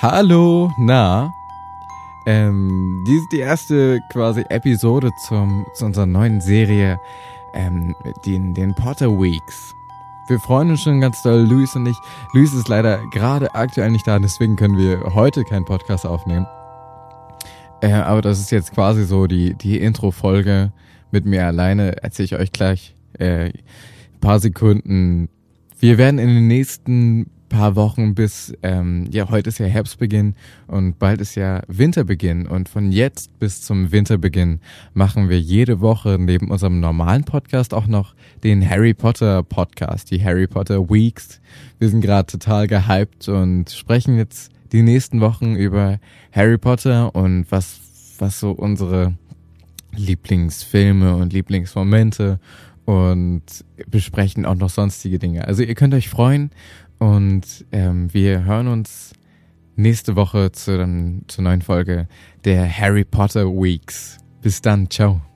Hallo, na? Ähm, dies ist die erste quasi Episode zum, zu unserer neuen Serie, ähm, den, den Potter Weeks. Wir freuen uns schon ganz doll, Luis und ich. Luis ist leider gerade aktuell nicht da, deswegen können wir heute keinen Podcast aufnehmen. Äh, aber das ist jetzt quasi so die, die Intro-Folge mit mir alleine. Erzähle ich euch gleich äh, paar Sekunden. Wir werden in den nächsten paar Wochen bis, ähm, ja, heute ist ja Herbstbeginn und bald ist ja Winterbeginn. Und von jetzt bis zum Winterbeginn machen wir jede Woche neben unserem normalen Podcast auch noch den Harry Potter Podcast, die Harry Potter Weeks. Wir sind gerade total gehypt und sprechen jetzt die nächsten Wochen über Harry Potter und was, was so unsere Lieblingsfilme und Lieblingsmomente und besprechen auch noch sonstige Dinge. Also ihr könnt euch freuen und ähm, wir hören uns nächste Woche zu, dann, zur neuen Folge der Harry Potter Weeks. Bis dann, ciao.